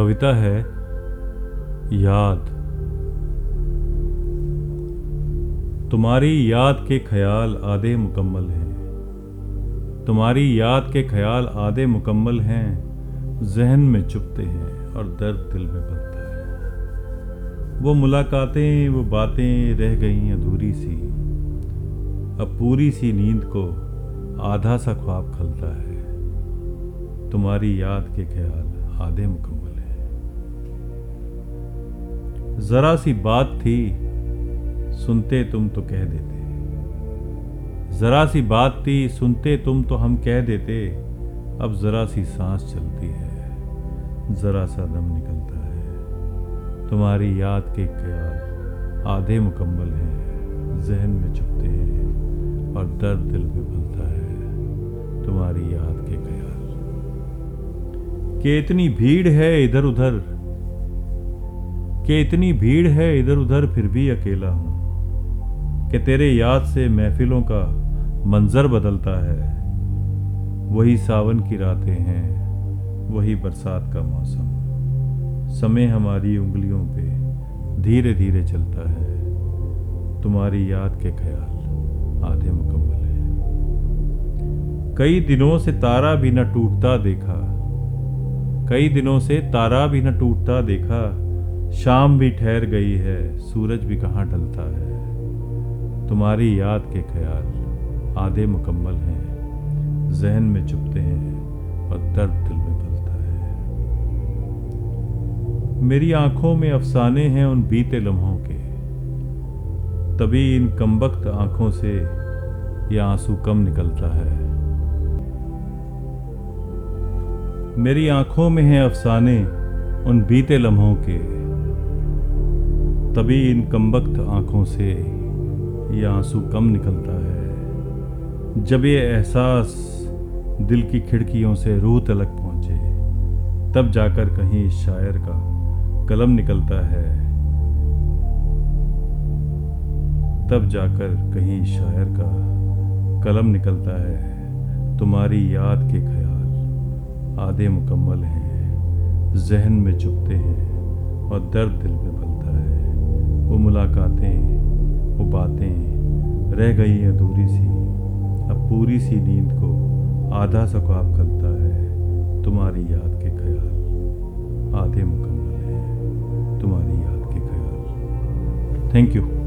कविता है याद। तुम्हारी याद के ख्याल आधे मुकम्मल हैं। तुम्हारी याद के ख्याल आधे मुकम्मल हैं। जहन में चुपते हैं और दर्द दिल में बनता है। वो मुलाकातें, वो बातें रह गईं अधूरी सी। अब पूरी सी नींद को आधा सा ख्वाब खलता है। तुम्हारी याद के ख्याल आधे मुकम्मल जरा सी बात थी, सुनते तुम तो कह देते। जरा सी बात थी, सुनते तुम तो हम कह देते। अब जरा सी सांस चलती है, जरा सा दम निकलता है। तुम्हारी याद के ख्याल आधे मुकम्मल हैं, जहन में चुपते हैं और दर्द दिल में भलता है, तुम्हारी याद के ख्याल। कि इतनी भीड़ है इधर उधर कि इतनी भीड़ है इधर उधर फिर भी अकेला हूँ, कि तेरे याद से महफिलों का मंजर बदलता है। वही सावन की रातें हैं, वही बरसात का मौसम। समय हमारी उंगलियों पे धीरे धीरे चलता है। तुम्हारी याद के ख्याल आधे मुकम्मल है। कई दिनों से तारा भी न टूटता देखा, कई दिनों से तारा भी न टूटता देखा शाम भी ठहर गई है, सूरज भी कहाँ ढलता है? तुम्हारी याद के ख्याल आधे मुकम्मल हैं। जहन में चुपते हैं और दर्द दिल में पलता है। मेरी आँखों में अफसाने हैं उन बीते लम्हों के। तभी इन कमबख्त आँखों से यह आँसू कम निकलता है। मेरी आँखों में हैं अफसाने उन बीते लम्हों के। तभी इन कमबख्त आँखों से ये आँसू कम निकलता है। जब ये एहसास दिल की खिड़कियों से रूह तलक पहुँचे, तब जाकर कहीं शायर का कलम निकलता है। तब जाकर कहीं शायर का कलम निकलता है। तुम्हारी याद के ख्याल आधे मुकम्मल हैं, जहन में चुपते हैं और दर्द दिल में पलता है। वो मुलाकातें, वो बातें, रह गई अधूरी सी। अब पूरी सी नींद को आधा सा ख्वाब करता है तुम्हारी याद के ख्याल। आधे मुकम्मल है तुम्हारी याद के ख्याल। Thank you